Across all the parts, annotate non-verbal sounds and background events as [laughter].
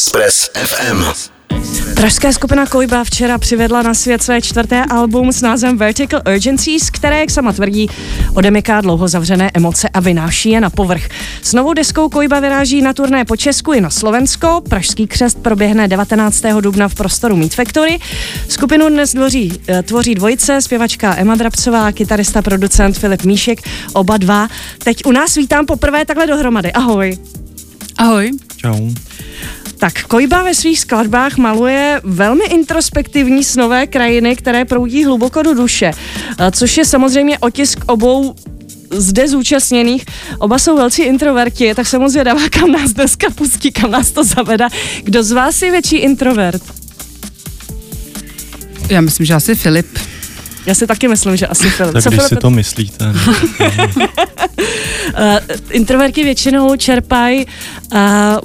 Express FM. Pražská skupina Kojba včera přivedla na svět své čtvrté album s názvem Vertical Urgencies, které, jak sama tvrdí, odemyká dlouho zavřené emoce a vynáší je na povrch. S novou deskou Kojba vyráží na turné po Česku i na Slovensko. Pražský křest proběhne 19. dubna v prostoru Meat Factory. Skupinu dnes dvoří, eh, tvoří dvojice, zpěvačka Emma Drabcová, kytarista, producent Filip Míšek, oba dva. Teď u nás vítám poprvé takhle dohromady. Ahoj. Ahoj. Čau. Tak Kojba ve svých skladbách maluje velmi introspektivní snové krajiny, které proudí hluboko do duše, což je samozřejmě otisk obou zde zúčastněných. Oba jsou velcí introverti, tak jsem moc vědavá, kam nás dneska pustí, kam nás to zaveda. Kdo z vás je větší introvert? Já myslím, že asi Filip. Já si taky myslím, že asi Filip. Tak Co když Filip? si to myslíte. [laughs] introverti většinou čerpají uh,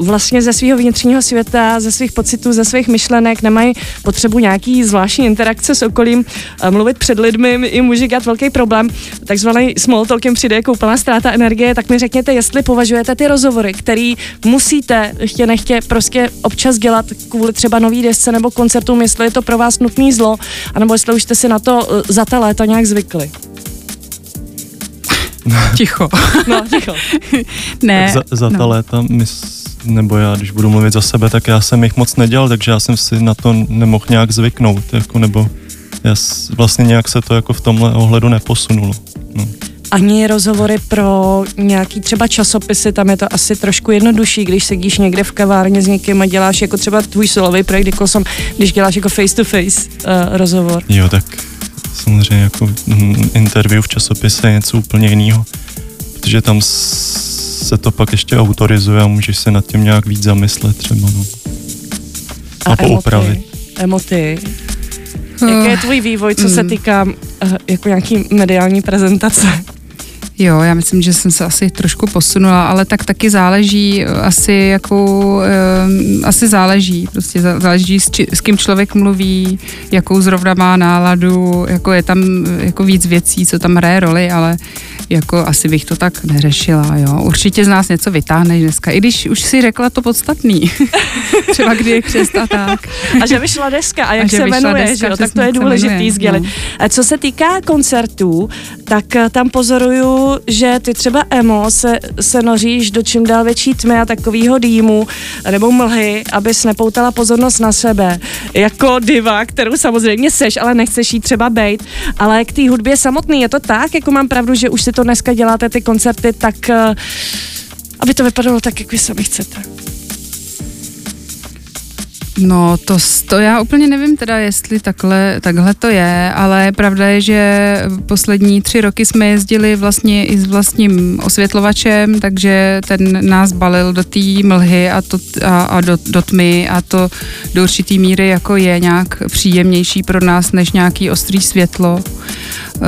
vlastně ze svého vnitřního světa, ze svých pocitů, ze svých myšlenek, nemají potřebu nějaký zvláštní interakce s okolím, uh, mluvit před lidmi, i může dělat velký problém. Takzvaný small talk jim přijde jako úplná ztráta energie, tak mi řekněte, jestli považujete ty rozhovory, který musíte chtě nechtě prostě občas dělat kvůli třeba nový desce nebo koncertům, jestli je to pro vás nutný zlo, anebo jestli už jste si na to za ta léta nějak zvykli. [laughs] Ticho. No, ticho. ne. Tak za, za ta no. léta, my, nebo já, když budu mluvit za sebe, tak já jsem jich moc nedělal, takže já jsem si na to nemohl nějak zvyknout, jako, nebo já vlastně nějak se to jako v tomhle ohledu neposunulo. No. Ani rozhovory pro nějaký třeba časopisy, tam je to asi trošku jednodušší, když sedíš někde v kavárně s někým a děláš jako třeba tvůj solový projekt, jako jsem, když děláš jako face to face uh, rozhovor. Jo, tak samozřejmě jako mm, interview v časopise je něco úplně jiného, protože tam se to pak ještě autorizuje a můžeš se nad tím nějak víc zamyslet třeba, no. A, a poupravit. Emoty. Jaký je tvůj vývoj, co se hmm. týká uh, jako nějaký mediální prezentace? Jo, já myslím, že jsem se asi trošku posunula, ale tak taky záleží eh, asi jakou, um, asi záleží, prostě záleží s, či, s kým člověk mluví, jakou zrovna má náladu, jako je tam jako víc věcí, co tam hraje roli, ale jako asi bych to tak neřešila, jo. Určitě z nás něco vytáhneš dneska, i když už si řekla to podstatný. [laughs] Třeba kdy je křest a tak. A že vyšla deska a jak a se jmenuje, deska, že jo, tak to je důležitý sdělit. No. Co se týká koncertů, tak eh, tam pozoruju, že ty třeba emo se, se noříš do čím dál větší tmy a takového dýmu nebo mlhy, abys nepoutala pozornost na sebe. Jako diva, kterou samozřejmě seš, ale nechceš jí třeba bejt. Ale k té hudbě samotný je to tak, jako mám pravdu, že už si to dneska děláte ty koncerty, tak eh, aby to vypadalo tak, jak vy sami chcete. No, to, to já úplně nevím teda, jestli takhle, takhle to je, ale pravda je, že poslední tři roky jsme jezdili vlastně i s vlastním osvětlovačem, takže ten nás balil do té mlhy a, to, a, a do, do tmy a to do určitý míry jako je nějak příjemnější pro nás než nějaký ostrý světlo. Uh,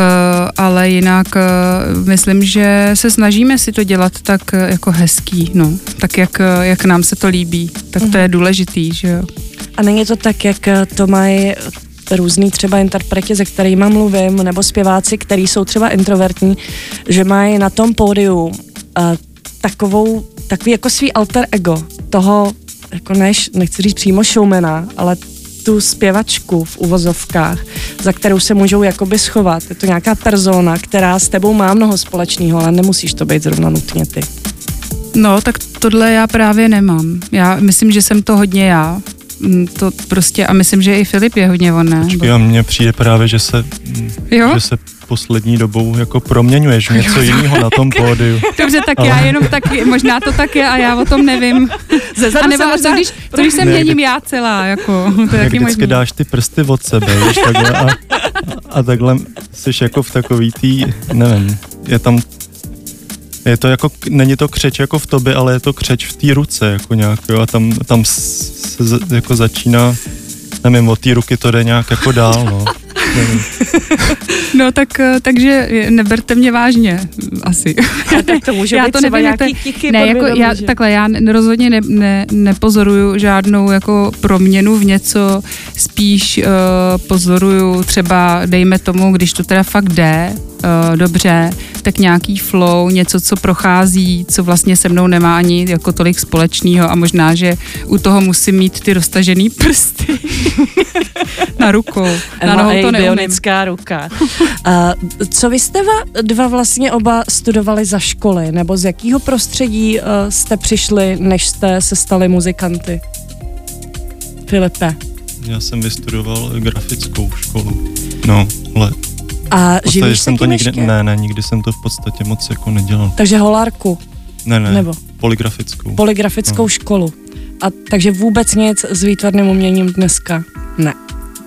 ale jinak uh, myslím, že se snažíme si to dělat tak uh, jako hezký, no, tak jak, jak nám se to líbí, tak to je mhm. důležitý, že jo. A není to tak, jak to mají různý třeba interpreti, se kterými mluvím, nebo zpěváci, kteří jsou třeba introvertní, že mají na tom pódiu uh, takovou, takový jako svý alter ego toho, jako než, nechci říct přímo showmana, ale tu zpěvačku v uvozovkách, za kterou se můžou jakoby schovat. Je to nějaká persona, která s tebou má mnoho společného, ale nemusíš to být zrovna nutně ty. No, tak tohle já právě nemám. Já myslím, že jsem to hodně já. Mm, to prostě, a myslím, že i Filip je hodně on, ne? Počkej, a mně přijde právě, že se, jo? že se poslední dobou jako proměňuješ něco jiného na tom pódiu. [laughs] Dobře, tak Ale... já jenom tak, možná to tak je a já o tom nevím. [laughs] Ze a nebo to, když, to, když se ne, měním já celá, jako, [laughs] to je vždycky možný. dáš ty prsty od sebe, víš, takhle a, a takhle jsi jako v takový tý, nevím, je tam je to jako, není to křeč jako v tobě, ale je to křeč v té ruce, jako nějak, jo, a tam, tam se jako začíná, nevím, od té ruky to jde nějak jako dál, no. No tak, eh, takže neberte mě vážně, asi. A tak to [laughs] může já být to třeba nevím, nějaký tiky ne, jako já, takhle, já rozhodně ne, ne, nepozoruju žádnou jako proměnu v něco, spíš uh, pozoruju třeba, dejme tomu, když to teda fakt jde, uh, dobře, tak nějaký flow, něco, co prochází, co vlastně se mnou nemá ani jako tolik společného a možná, že u toho musím mít ty roztažený prsty [laughs] na rukou. Na nohou to bionická ruka. uh, co vy jste dva vlastně oba studovali za školy, nebo z jakého prostředí uh, jste přišli, než jste se stali muzikanty? Filipe. Já jsem vystudoval grafickou školu. No, ale a živíš jsem to nikdy, Ne, ne, nikdy jsem to v podstatě moc jako nedělal. Takže holárku? Ne, ne, Nebo? poligrafickou. Poligrafickou no. školu. A takže vůbec nic s výtvarným uměním dneska? Ne.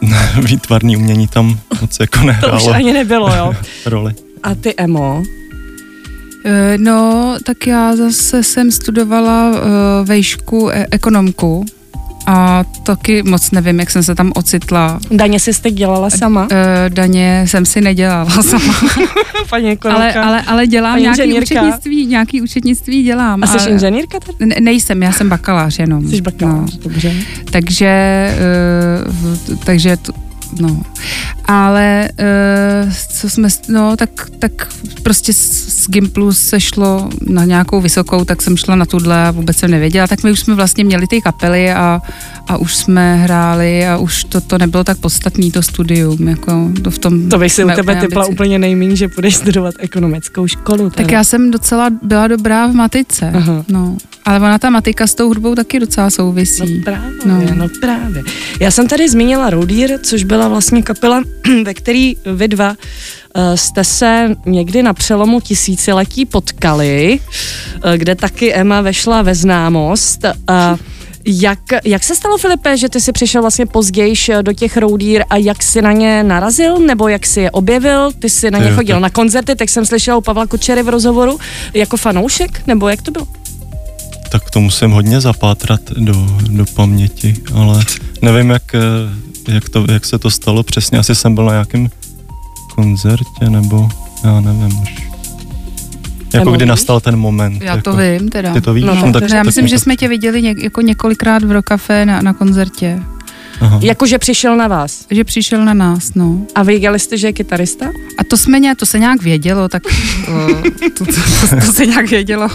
Ne, [laughs] výtvarný umění tam moc jako nehrálo. [laughs] to už ani nebylo, jo? [laughs] roli. A ty, Emo? Eh, no, tak já zase jsem studovala uh, vejšku e- ekonomku a taky moc nevím, jak jsem se tam ocitla. Daně jsi jste dělala sama? Uh, daně jsem si nedělala [laughs] sama. Paní ale, ale, ale dělám Paní nějaký inženýrka. účetnictví, nějaký účetnictví dělám. A jsi inženýrka tady? Ne, nejsem, já jsem bakalář jenom. Jsi bakalář, no. dobře. Takže, uh, takže t- no. Ale uh, co jsme, no tak, tak prostě z Gimplu se šlo na nějakou vysokou, tak jsem šla na tuhle a vůbec jsem nevěděla, tak my už jsme vlastně měli ty kapely a, a už jsme hráli a už to, to nebylo tak podstatný to studium, jako to v tom. To bych si u tebe typla úplně nejméně, že budeš studovat ekonomickou školu. Teda. Tak já jsem docela byla dobrá v matice, Aha. no. Ale ona ta matika s tou hudbou taky docela souvisí. No právě, no. no právě. Já jsem tady zmínila Roadír, což byla vlastně kapela, [clears throat] ve který vy dva uh, jste se někdy na přelomu tisíciletí potkali, uh, kde taky Emma vešla ve známost. Uh, jak, jak se stalo, Filipe, že ty jsi přišel vlastně později do těch roudír a jak jsi na ně narazil, nebo jak jsi je objevil? Ty jsi na ně chodil na koncerty, tak jsem slyšel u Pavla Kučery v rozhovoru jako fanoušek, nebo jak to bylo? Tak to musím hodně zapátrat do, do paměti, ale nevím, jak, eh, jak, to, jak se to stalo přesně. Asi jsem byl na nějakém koncertě, nebo já nevím už. Jako kdy nastal ten moment. Já jako, to vím teda. Ty to víš? No, no, tak, já myslím, že jsme tě viděli něk, jako několikrát v Rokafe na, na koncertě. Jako, že přišel na vás? Že přišel na nás, no. A věděli jste, že je kytarista? A to jsme nějak, to se nějak vědělo, tak [laughs] to, to, to, to, se nějak vědělo.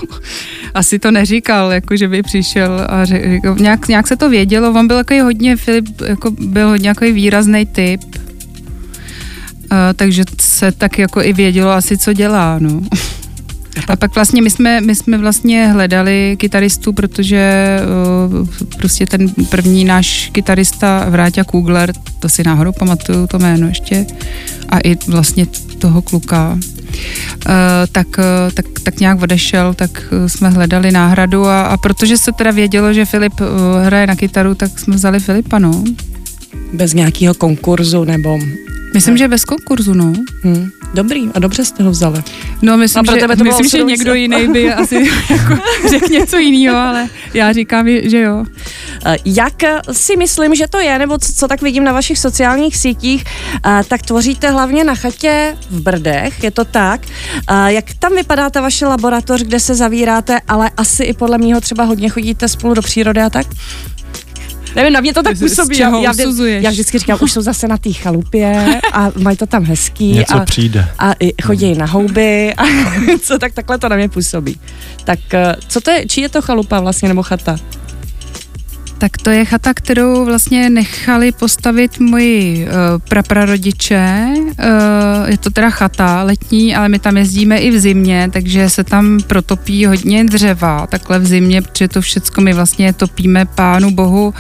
Asi to neříkal, jako že by přišel a řekl, jako, nějak, nějak se to vědělo. On byl takový hodně, Filip jako byl hodně takový výrazný typ. Uh, takže se tak jako i vědělo asi, co dělá, no. A pak vlastně my jsme, my jsme vlastně hledali kytaristu, protože uh, prostě ten první náš kytarista Vráťa Kugler, to si náhodou pamatuju to jméno ještě, a i vlastně toho kluka, uh, tak, uh, tak, tak nějak odešel, tak uh, jsme hledali náhradu a, a protože se teda vědělo, že Filip uh, hraje na kytaru, tak jsme vzali Filipa, no. Bez nějakého konkurzu nebo... Myslím, že bez konkurzu, no. Hmm. Dobrý, a dobře jste ho vzali. No, myslím, no, že, tebe to myslím že někdo jiný by asi [laughs] jako řekl něco jiného, ale já říkám, že jo. Eh, jak si myslím, že to je, nebo co, co tak vidím na vašich sociálních sítích, eh, tak tvoříte hlavně na chatě v Brdech, je to tak. Eh, jak tam vypadá ta vaše laboratoř, kde se zavíráte, ale asi i podle mého třeba hodně chodíte spolu do přírody a tak? Nevím, na mě to tak působí. Já, já, já vždycky říkám, už jsou zase na té chalupě a mají to tam hezký. Něco a, přijde. A chodí hmm. na houby a [laughs] co, tak takhle to na mě působí. Tak eh, co to je, čí je to chalupa vlastně nebo chata? Tak to je chata, kterou vlastně nechali postavit moji uh, praprarodiče. Uh, je to teda chata letní, ale my tam jezdíme i v zimě, takže se tam protopí hodně dřeva, takhle v zimě, protože to všecko my vlastně topíme pánu bohu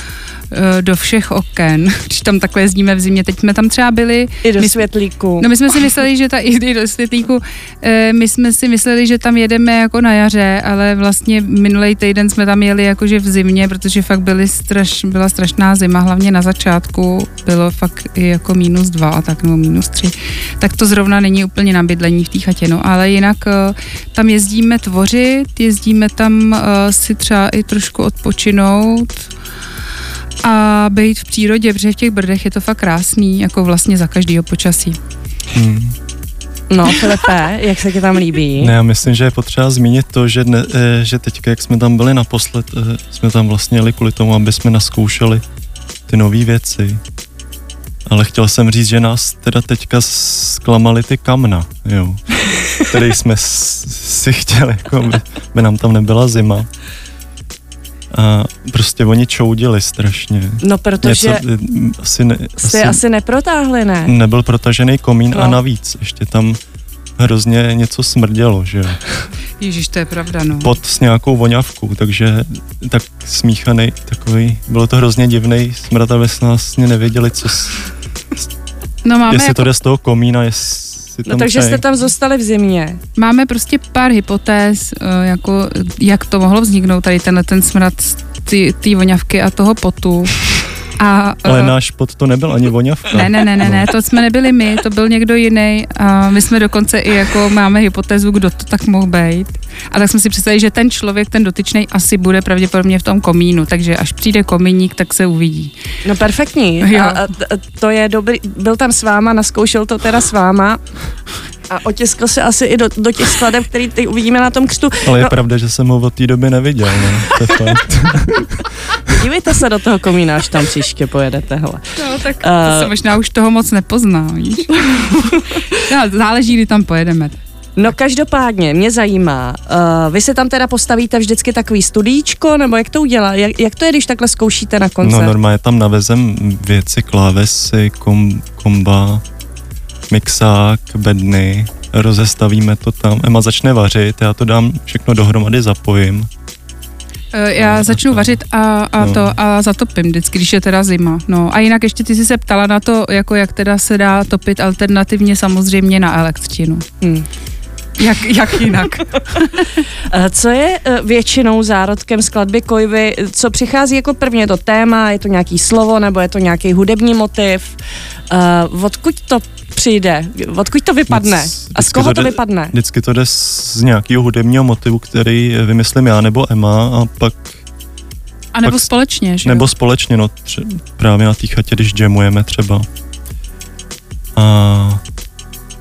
do všech oken, [laughs] když tam takhle jezdíme v zimě. Teď jsme tam třeba byli. I do my, světlíku. No my jsme si mysleli, že ta, [laughs] i do světlíku, eh, my jsme si mysleli, že tam jedeme jako na jaře, ale vlastně minulý týden jsme tam jeli jakože v zimě, protože fakt byly straš, byla strašná zima, hlavně na začátku bylo fakt i jako minus dva a tak, nebo minus tři. Tak to zrovna není úplně na bydlení v té chatě, no, ale jinak eh, tam jezdíme tvořit, jezdíme tam si třeba i trošku odpočinout, a být v přírodě, protože v těch brdech je to fakt krásný, jako vlastně za každýho počasí. Hmm. No, Filipe, [laughs] jak se ti tam líbí? Ne, já myslím, že je potřeba zmínit to, že, ne, eh, že teďka, jak jsme tam byli naposled, eh, jsme tam vlastně jeli kvůli tomu, aby jsme naskoušeli ty nové věci. Ale chtěl jsem říct, že nás teda teďka zklamali ty kamna, jo, [laughs] který jsme si chtěli, jako by, by nám tam nebyla zima. A prostě oni čoudili strašně. No protože Něco, asi, ne, jste asi, asi neprotáhli, ne? Nebyl protažený komín no. a navíc ještě tam hrozně něco smrdělo, že jo. [laughs] Ježíš, to je pravda, no. Pod s nějakou voňavkou, takže tak smíchaný takový, bylo to hrozně divný smrad, aby jsme vlastně nevěděli, co s, no máme jestli jako... to jde z toho komína, jestli No takže jste tam zůstali v zimě. Máme prostě pár hypotéz, eh, jako jak to mohlo vzniknout, tady tenhle ten smrad ty voňavky a toho potu. A, Ale uh, náš pod to nebyl ani voňavka. Ne, ne, ne, ne, ne, to jsme nebyli my, to byl někdo jiný a my jsme dokonce i jako máme hypotézu, kdo to tak mohl být. A tak jsme si představili, že ten člověk, ten dotyčný, asi bude pravděpodobně v tom komínu, takže až přijde komíník, tak se uvidí. No perfektní. Jo. A, a to je dobrý, byl tam s váma, naskoušel to teda s váma a otiskl se asi i do, do těch skladeb, který teď uvidíme na tom křtu. Ale je no. pravda, že jsem ho od té doby neviděl. Ne? To je [laughs] Dívejte se do toho komína, až tam příště pojedete. Hele. No, tak to uh, se možná už toho moc nepozná, víš? [laughs] no, záleží, kdy tam pojedeme. No každopádně, mě zajímá, uh, vy se tam teda postavíte vždycky takový studíčko, nebo jak to udělá? Jak, jak to je, když takhle zkoušíte na koncert? No normálně tam navezem věci, klávesy, kom, komba, mixák, bedny, rozestavíme to tam. Emma začne vařit, já to dám všechno dohromady, zapojím. E, já začnu vařit a, a, no. to, a zatopím vždycky, když je teda zima. No. A jinak ještě ty jsi se ptala na to, jako jak teda se dá topit alternativně samozřejmě na elektřinu. Hmm. Jak, jak jinak? [laughs] E, co je e, většinou zárodkem skladby Kojvy? Co přichází jako první? Je to téma, je to nějaký slovo, nebo je to nějaký hudební motiv? Uh, odkud to přijde? Odkud to vypadne? Vždycky a z koho to, jde, to vypadne? Vždycky to jde z nějakého hudebního motivu, který vymyslím já nebo Emma a pak a nebo pak, společně, že Nebo společně, no tře- právě na té chatě, když jamujeme třeba. A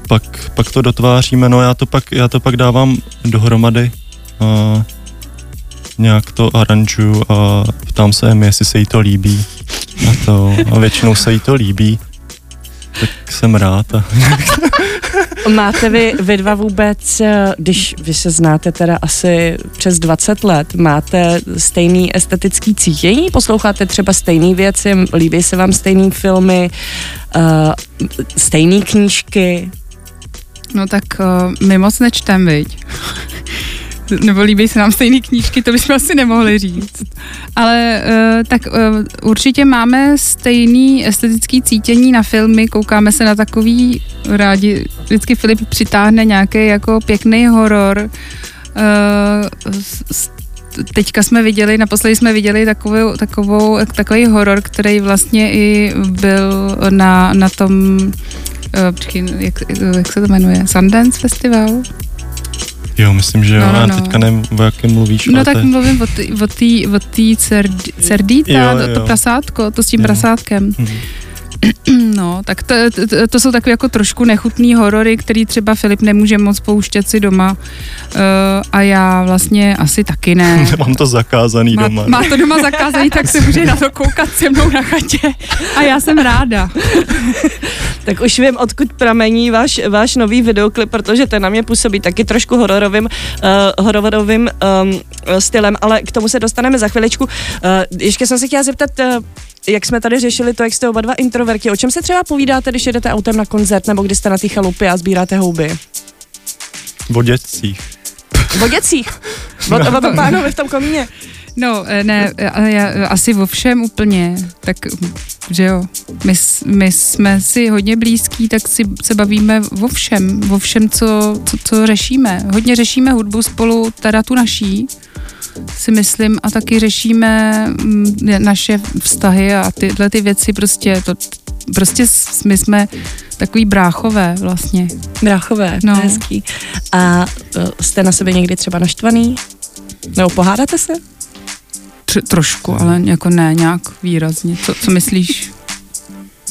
pak, pak to dotváříme, no já to pak, já to pak dávám dohromady a nějak to aranžuju a ptám se Emmy, jestli se jí to líbí. A, to, a většinou se jí to líbí jsem rád. A... [laughs] Máte vy, vy dva vůbec, eh, když vy se znáte teda asi přes 20 let, máte stejný estetický cítění? Posloucháte třeba stejné věci? Líbí se vám stejné filmy? Uh, stejné knížky? No tak uh, my moc nečtem, viď? Nebo líbí se nám stejné knížky, to bychom asi nemohli říct. Ale uh, tak uh, určitě máme stejný estetický cítění na filmy, koukáme se na takový rádi, vždycky Filip přitáhne nějaký jako pěkný horor, uh, teďka jsme viděli, naposledy jsme viděli takovou, takovou, takový horor, který vlastně i byl na, na tom, uh, jak, jak se to jmenuje, Sundance Festival? Jo, myslím, že jo, no, no, no. teďka nevím, o jakém mluvíš. No tak te... mluvím o té o tý cerdíta, jo, jo. to prasátko, to s tím jo. prasátkem. Mhm. [clears throat] No, tak to, to, to jsou takové jako trošku nechutný horory, který třeba Filip nemůže moc pouštět si doma uh, a já vlastně asi taky ne. [laughs] Mám to zakázaný má, doma. Má to doma zakázaný, tak se může na to koukat se mnou na chatě a já jsem ráda. [laughs] tak už vím, odkud pramení váš, váš nový videoklip, protože ten na mě působí taky trošku hororovým, uh, hororovým um, stylem, ale k tomu se dostaneme za chviličku. Uh, ještě jsem se chtěla zeptat, uh, jak jsme tady řešili to, jak jste oba dva introverti, o čem se třeba povídáte, když jedete autem na koncert nebo když jste na té chalupě a sbíráte houby? O dětcích. O dětcích? O, o tom pánovi v tom komíně. No, eh, ne, eh, já, eh, asi vo všem úplně, tak, že jo, my, my jsme si hodně blízký, tak si se bavíme vo všem, vo všem, co, co, co řešíme. Hodně řešíme hudbu spolu, teda tu naší, si myslím, a taky řešíme mm, naše vztahy a tyhle ty věci prostě, to, prostě my jsme takový bráchové vlastně. Bráchové, no. hezký. A jste na sebe někdy třeba naštvaný? Nebo pohádáte se? Tr- trošku, ale jako ne nějak výrazně. Co, co myslíš?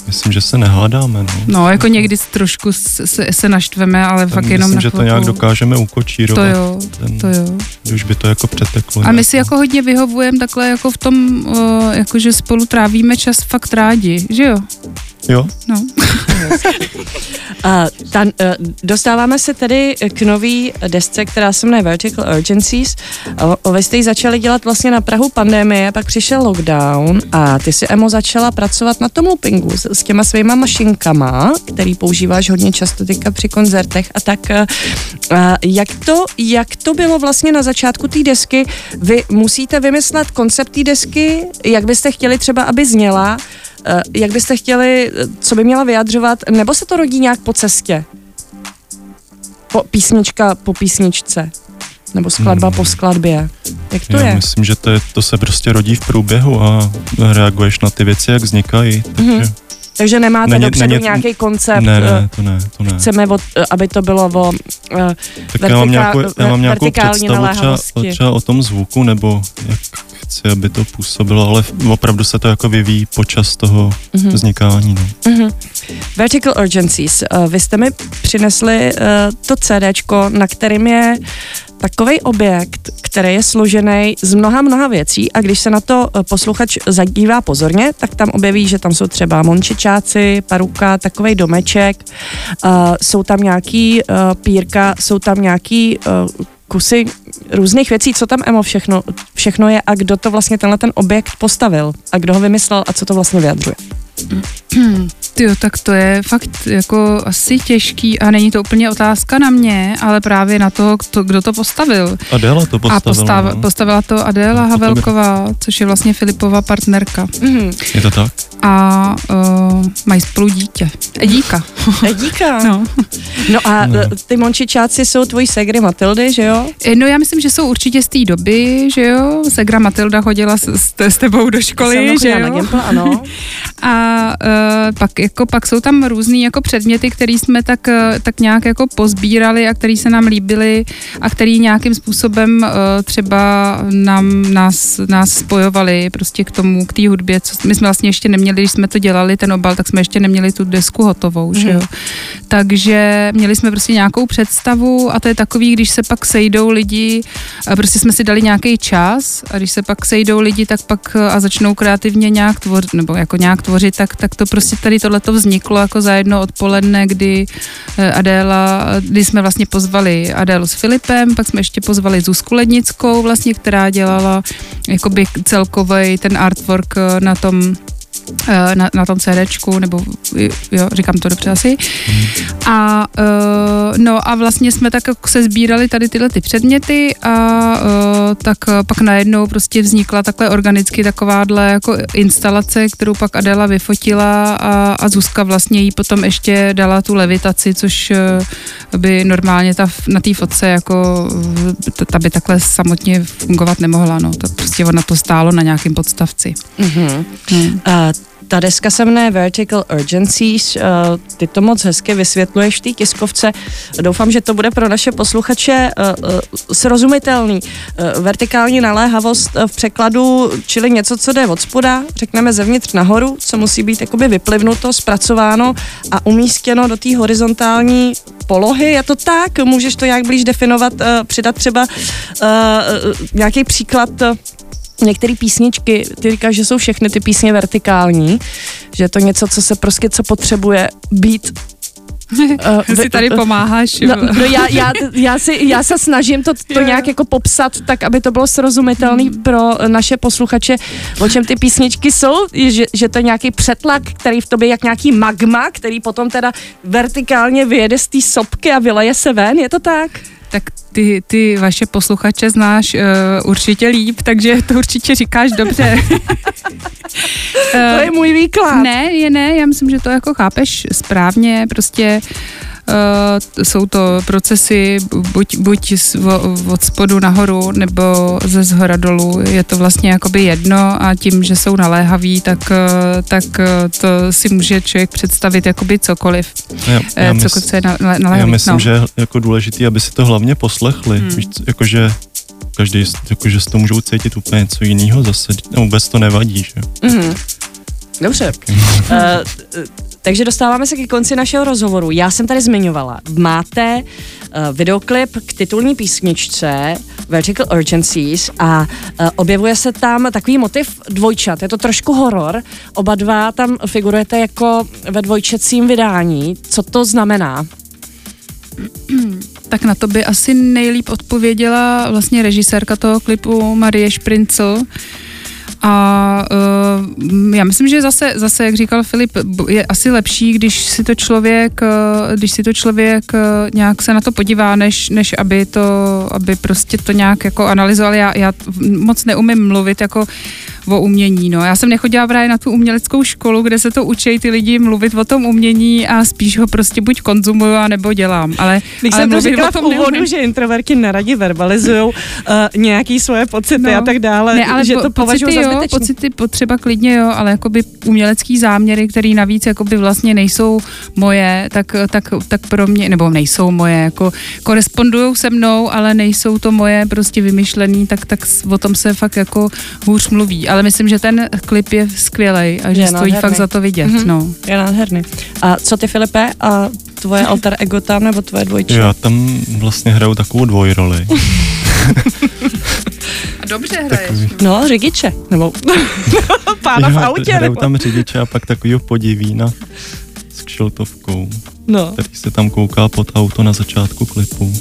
Myslím, že se nehádáme. No, no jako někdy trošku se, se naštveme, ale Ten fakt jenom Myslím, že to nějak dokážeme ukočírovat. To jo, ten, to jo. Už by to jako přeteklo. A my si jako hodně vyhovujeme takhle jako v tom, o, jako že spolu trávíme čas fakt rádi, že jo? Jo. No. uh, [laughs] ta, uh, dostáváme se tedy k nový desce, která se jmenuje Vertical Urgencies. Uh, vy jste ji začali dělat vlastně na Prahu pandemie, pak přišel lockdown a ty si, Emo, začala pracovat na tom loopingu s, s těma svýma mašinkama, který používáš hodně často teďka při koncertech a tak uh, jak, to, jak to bylo vlastně na začátku té desky? Vy musíte vymyslet koncept té desky, jak byste chtěli třeba, aby zněla, Eh, jak byste chtěli, co by měla vyjadřovat, nebo se to rodí nějak po cestě? Po, písnička po písničce? Nebo skladba hmm. po skladbě? Jak to Já je? myslím, že to, je, to se prostě rodí v průběhu a reaguješ na ty věci, jak vznikají. Takže... Mm-hmm. Takže nemáte není, dopředu není, nějaký koncept? Ne, ne, to ne, to ne. Chceme, od, aby to bylo o uh, tak vertika, já mám nějakou, já mám nějakou představu třeba, třeba o tom zvuku, nebo jak chci, aby to působilo, ale opravdu se to jako vyvíjí počas toho mm-hmm. vznikání. No. Mm-hmm. Vertical Urgencies. Uh, vy jste mi přinesli uh, to CDčko, na kterým je takový objekt, který je složený z mnoha, mnoha věcí a když se na to uh, posluchač zadívá pozorně, tak tam objeví, že tam jsou třeba mončičáci, paruka, takový domeček, uh, jsou tam nějaký uh, pírka, jsou tam nějaký uh, kusy různých věcí, co tam Emo všechno, všechno je a kdo to vlastně tenhle ten objekt postavil a kdo ho vymyslel a co to vlastně vyjadřuje. Jo, tak to je fakt jako asi těžký a není to úplně otázka na mě, ale právě na to, kdo, kdo to postavil. Adéla to postavila. A postav, no. postavila to Adéla no, Havelková, což je vlastně Filipova partnerka. Mm-hmm. Je to tak? A uh, mají spolu dítě. Edíka. [laughs] Edíka. no. no a no. ty mončičáci jsou tvojí segry Matildy, že jo? E, no já myslím, že jsou určitě z té doby, že jo? Segra Matilda chodila s, s, s tebou do školy, že jo? Na Gimple, ano. [laughs] a uh, pak jako pak jsou tam různý jako předměty, které jsme tak, uh, tak nějak jako pozbírali a které se nám líbily a které nějakým způsobem uh, třeba nám, nás, nás spojovali prostě k tomu, k té hudbě, co my jsme vlastně ještě neměli, když jsme to dělali, ten obal, tak jsme ještě neměli tu desku hotovou, mm. že jo. Mhm. Takže měli jsme prostě nějakou představu a to je takový, když se pak sejdou lidi, prostě jsme si dali nějaký čas a když se pak sejdou lidi, tak pak a začnou kreativně nějak tvořit, nebo jako nějak tvořit, tak, tak to prostě tady tohleto vzniklo jako za jedno odpoledne, kdy eh, Adéla, kdy jsme vlastně pozvali Adélu s Filipem, pak jsme ještě pozvali Zuzku Lednickou vlastně, která dělala jakoby celkový ten artwork eh, na tom na, na tom CDčku, nebo jo, říkám to dobře asi. A uh, no a vlastně jsme tak jako se sbírali tady tyhle ty předměty a uh, tak pak najednou prostě vznikla takhle organicky takováhle jako instalace, kterou pak Adela vyfotila a, a Zuzka vlastně jí potom ještě dala tu levitaci, což uh, by normálně ta, na té fotce jako ta, ta by takhle samotně fungovat nemohla, no. To prostě ona to stálo na nějakém podstavci. Mm-hmm. Hmm. Uh, ta deska se jmenuje Vertical Urgencies, eh, ty to moc hezky vysvětluješ v té tiskovce. Doufám, že to bude pro naše posluchače eh, eh, srozumitelný. Vertikální naléhavost v překladu, čili něco, co jde od spoda, řekneme zevnitř nahoru, co musí být jakoby vyplivnuto, zpracováno a umístěno do té horizontální polohy. Je to tak? Můžeš to nějak blíž definovat, přidat třeba nějaký příklad některé písničky, ty říkáš, že jsou všechny ty písně vertikální, že je to něco, co se prostě, co potřebuje být Uh, [laughs] si tady pomáháš. No, no já, já, já, si, já se snažím to, to nějak jako popsat tak, aby to bylo srozumitelné hmm. pro naše posluchače, o čem ty písničky jsou, že, že to je nějaký přetlak, který v tobě jak nějaký magma, který potom teda vertikálně vyjede z té sopky a vyleje se ven, je to tak? Tak ty, ty vaše posluchače znáš uh, určitě líp, takže to určitě říkáš dobře. [laughs] to je můj výklad. Ne, je ne, já myslím, že to jako chápeš správně, prostě uh, Uh, jsou to procesy buď, buď z, od spodu nahoru nebo ze zhora dolů. Je to vlastně jakoby jedno a tím, že jsou naléhaví, tak, uh, tak uh, to si může člověk představit jakoby cokoliv. Já, já cokoliv, mysl, co je naléhavý. Já myslím, no. že je jako důležitý, aby si to hlavně poslechli. Hmm. Víš, jakože každý, jakože si to můžou cítit úplně něco jiného zase. No, vůbec to nevadí, že? Mm. Dobře. uh, [laughs] takže dostáváme se ke konci našeho rozhovoru. Já jsem tady zmiňovala, máte uh, videoklip k titulní písničce Vertical Urgencies a uh, objevuje se tam takový motiv dvojčat. Je to trošku horor. Oba dva tam figurujete jako ve dvojčecím vydání. Co to znamená? [clears throat] tak na to by asi nejlíp odpověděla vlastně režisérka toho klipu Marie Šprincl, a uh, já myslím, že zase, zase, jak říkal Filip, je asi lepší, když si to člověk, uh, když si to člověk uh, nějak se na to podívá, než, než aby to, aby prostě to nějak jako analyzoval. Já, já moc neumím mluvit jako o umění. No. Já jsem nechodila právě na tu uměleckou školu, kde se to učí ty lidi mluvit o tom umění a spíš ho prostě buď konzumuju, nebo dělám. Ale, Když ale jsem to říkala v úvodu, že introverky neradi verbalizují uh, nějaký svoje pocity no. a tak dále, ne, ale že to pocity, jo, pocity potřeba klidně, jo, ale jakoby umělecký záměry, který navíc jakoby vlastně nejsou moje, tak, tak, tak pro mě, nebo nejsou moje, jako korespondují se mnou, ale nejsou to moje prostě vymyšlený, tak, tak o tom se fakt jako hůř mluví ale myslím, že ten klip je skvělý a že je stojí nádherný. fakt za to vidět. Mm-hmm. No. Je nádherný. A co ty, Filipe? A tvoje alter ego tam, nebo tvoje dvojče? Já tam vlastně hraju takovou dvojroli. a [laughs] dobře hraješ. Takový... No, řidiče, nebo [laughs] pána v autě. Hraju nebo... tam řidiče a pak takovýho podivína s kšiltovkou, no. který se tam kouká pod auto na začátku klipu.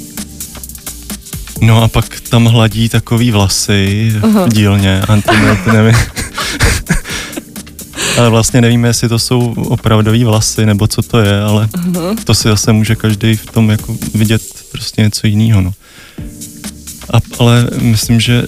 No a pak tam hladí takový vlasy uh-huh. v dílně. Antoinette, nevím. [laughs] ale vlastně nevíme, jestli to jsou opravdový vlasy, nebo co to je, ale uh-huh. to si zase může každý v tom jako vidět prostě něco jiného. No. A, ale myslím, že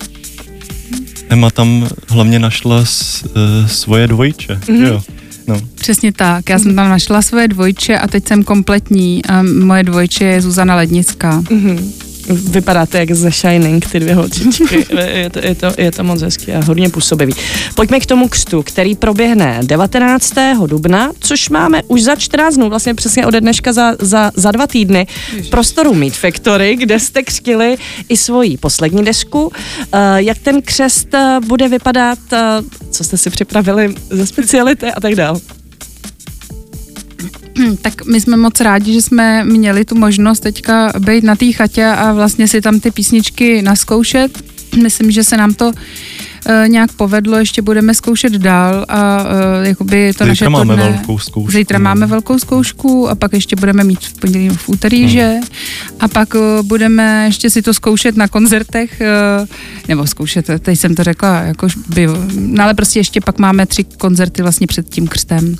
Emma tam hlavně našla s, uh, svoje dvojče, uh-huh. jo. No. Přesně tak. Já jsem tam našla svoje dvojče a teď jsem kompletní. A moje dvojče je Zuzana Lednická. Mm-hmm. Vypadáte jak ze Shining, ty dvě holčičky. [laughs] je, to, je, to, je to moc hezký a hodně působivý. Pojďme k tomu křtu, který proběhne 19. dubna, což máme už za 14 dnů, vlastně přesně ode dneška za, za, za dva týdny v prostoru Meat Factory, kde jste křtili i svoji poslední desku. Uh, jak ten křest uh, bude vypadat, uh, co jste si připravili ze speciality a tak dále? Tak my jsme moc rádi, že jsme měli tu možnost teďka být na té chatě a vlastně si tam ty písničky naskoušet. Myslím, že se nám to nějak povedlo, ještě budeme zkoušet dál a uh, jakoby to Zítra naše máme turné, velkou zkoušku. Zítra máme velkou zkoušku a pak ještě budeme mít v pondělí v úterý, hmm. že? A pak uh, budeme ještě si to zkoušet na koncertech, uh, nebo zkoušet, teď jsem to řekla, jako by, no ale prostě ještě pak máme tři koncerty vlastně před tím krstem.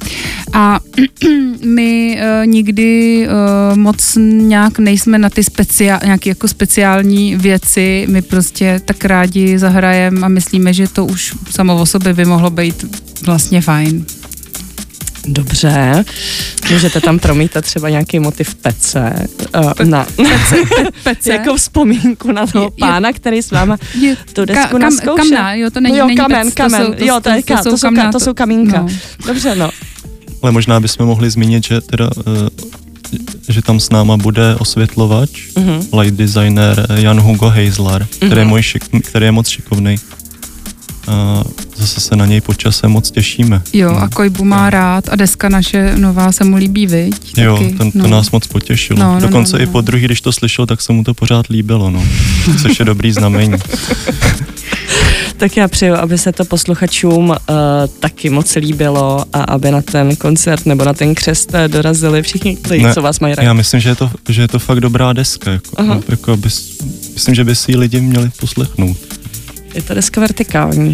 A [clears throat] my uh, nikdy uh, moc nějak nejsme na ty speciál, nějaké jako speciální věci, my prostě tak rádi zahrajeme a myslíme, že to už samo o sobě by mohlo být vlastně fajn. Dobře, můžete tam promítat třeba nějaký motiv pece, uh, na, pece, pe, [laughs] pece. jako vzpomínku na toho je, pána, který s váma je, tu desku ka, kam. Kamna, jo, to není, jo, není kamen, pec, kamen, to jsou, to, jo, to, je, to, to, jsou, kamna, to jsou kamínka. No. Dobře, no. Ale možná bychom mohli zmínit, že teda uh, že tam s náma bude osvětlovač, uh-huh. light designer Jan Hugo Heisler, uh-huh. který, je mhm. můj šik, který je moc šikovný zase se na něj počasem moc těšíme. Jo, no. a Kojbu má rád a deska naše nová se mu líbí, viď? Jo, ten, to no. nás moc potěšilo. No, no, Dokonce no, no, i po druhý, když to slyšel, tak se mu to pořád líbilo, no. [laughs] Což je dobrý znamení. [laughs] tak já přeju, aby se to posluchačům uh, taky moc líbilo a aby na ten koncert nebo na ten křest eh, dorazili všichni lidi, ne, co vás mají rádi. Já myslím, že je to, že je to fakt dobrá deska. Jako, uh-huh. jako bys, myslím, že by si ji lidi měli poslechnout. Je to deska vertikální.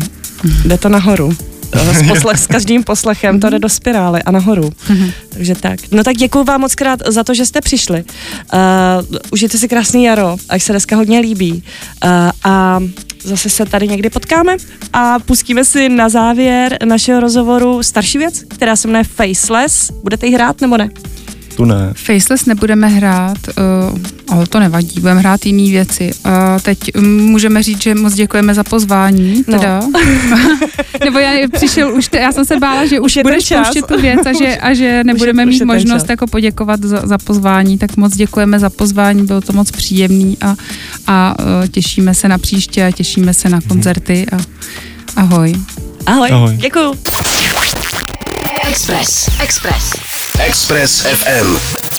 Jde to nahoru. S, [laughs] poslech, s každým poslechem to jde do spirály a nahoru. Mm-hmm. Takže tak. No tak děkuji vám moc krát za to, že jste přišli. Uh, užijte si krásný jaro, ať se dneska hodně líbí. Uh, a zase se tady někdy potkáme a pustíme si na závěr našeho rozhovoru starší věc, která se jmenuje Faceless. Budete ji hrát nebo ne? Tu ne. Faceless nebudeme hrát, uh, ale to nevadí, budeme hrát jiné věci. A uh, teď můžeme říct, že moc děkujeme za pozvání, no. teda. No. [laughs] Nebo já přišel už, te, já jsem se bála, že už, už budeš pouštět tu věc a že, a že nebudeme mít možnost jako poděkovat za, za pozvání, tak moc děkujeme za pozvání, bylo to moc příjemný a, a uh, těšíme se na příště a těšíme se na koncerty a ahoj. Ahoj, ahoj. děkuju. Express. Express. Express FM.